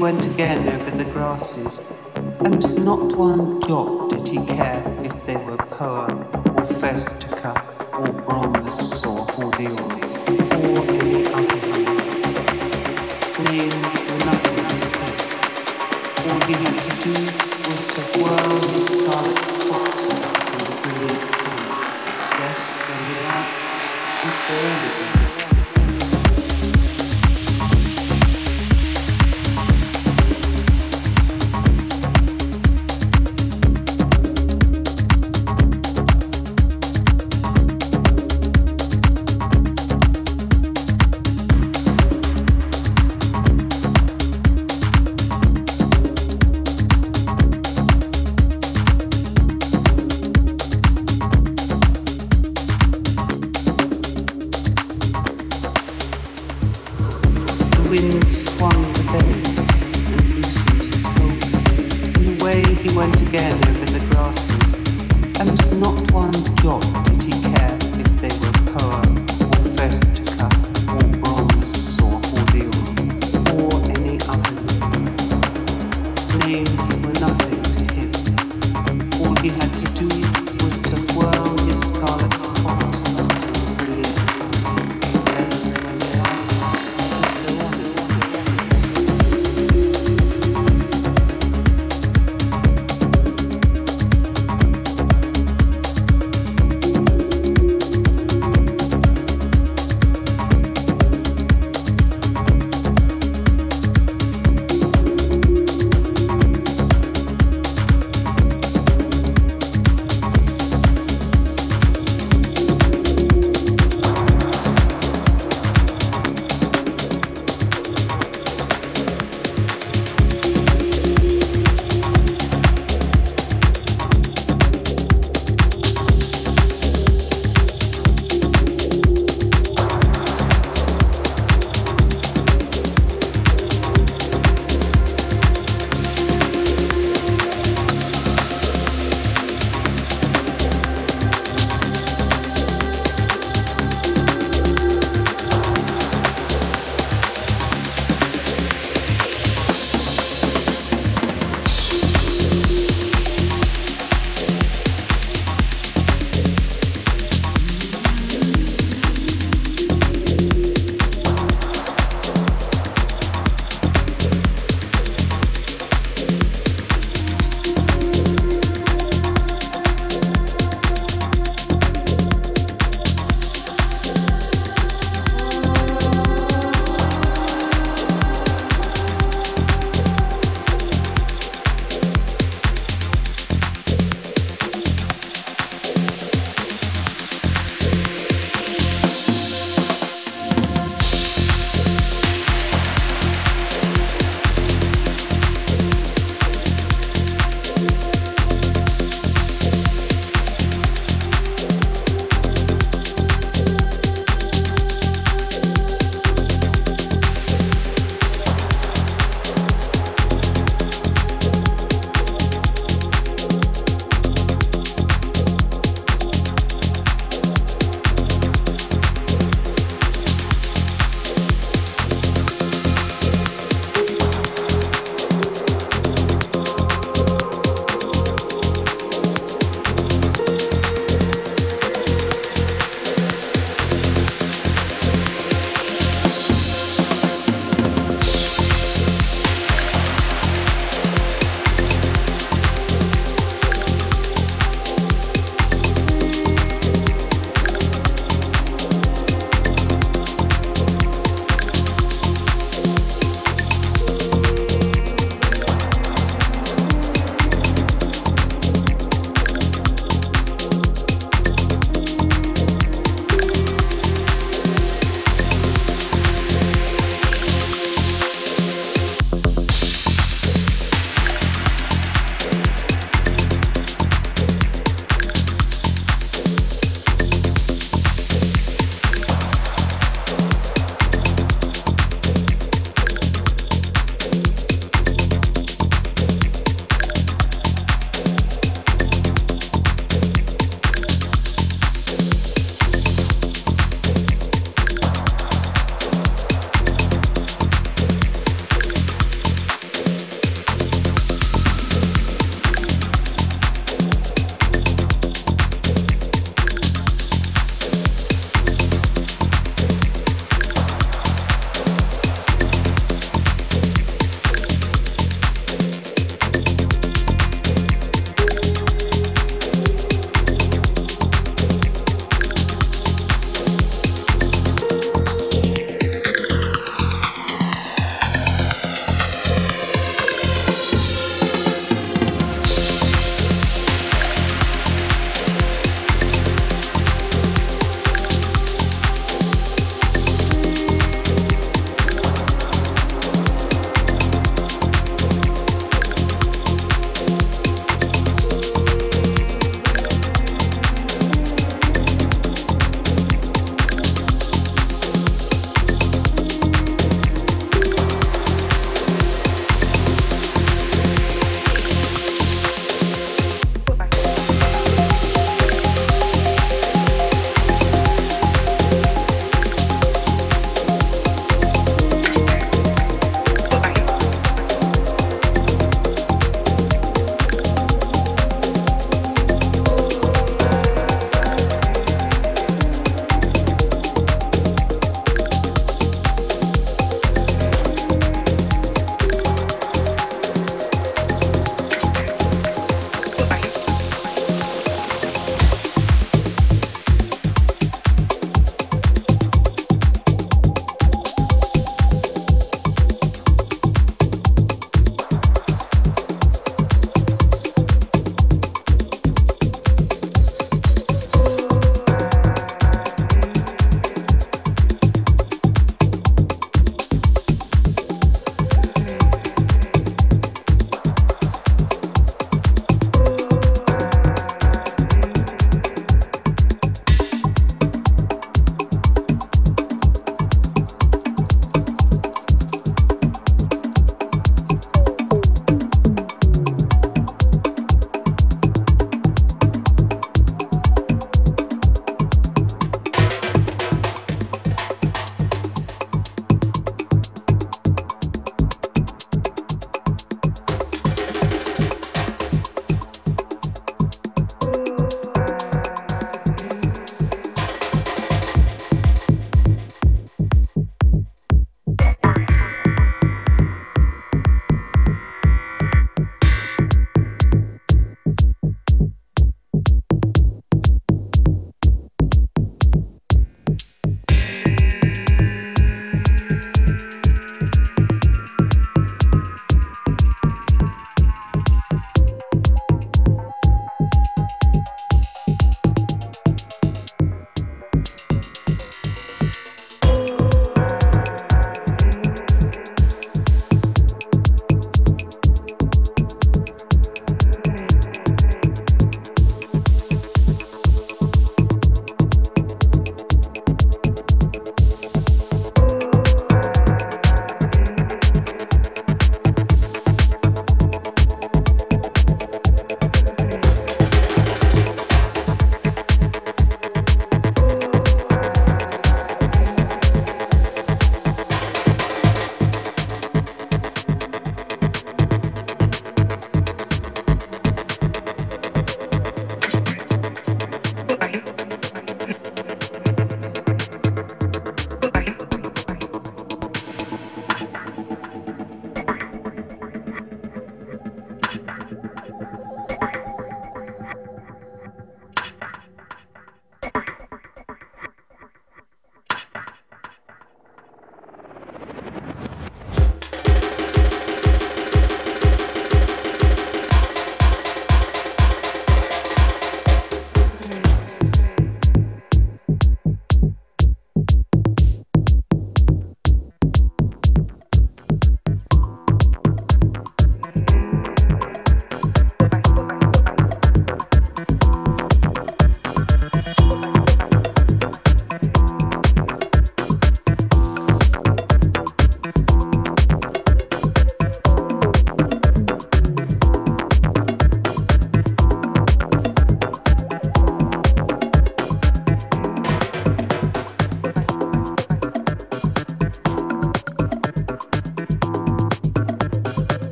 went again over the grasses, and not one jot did he care.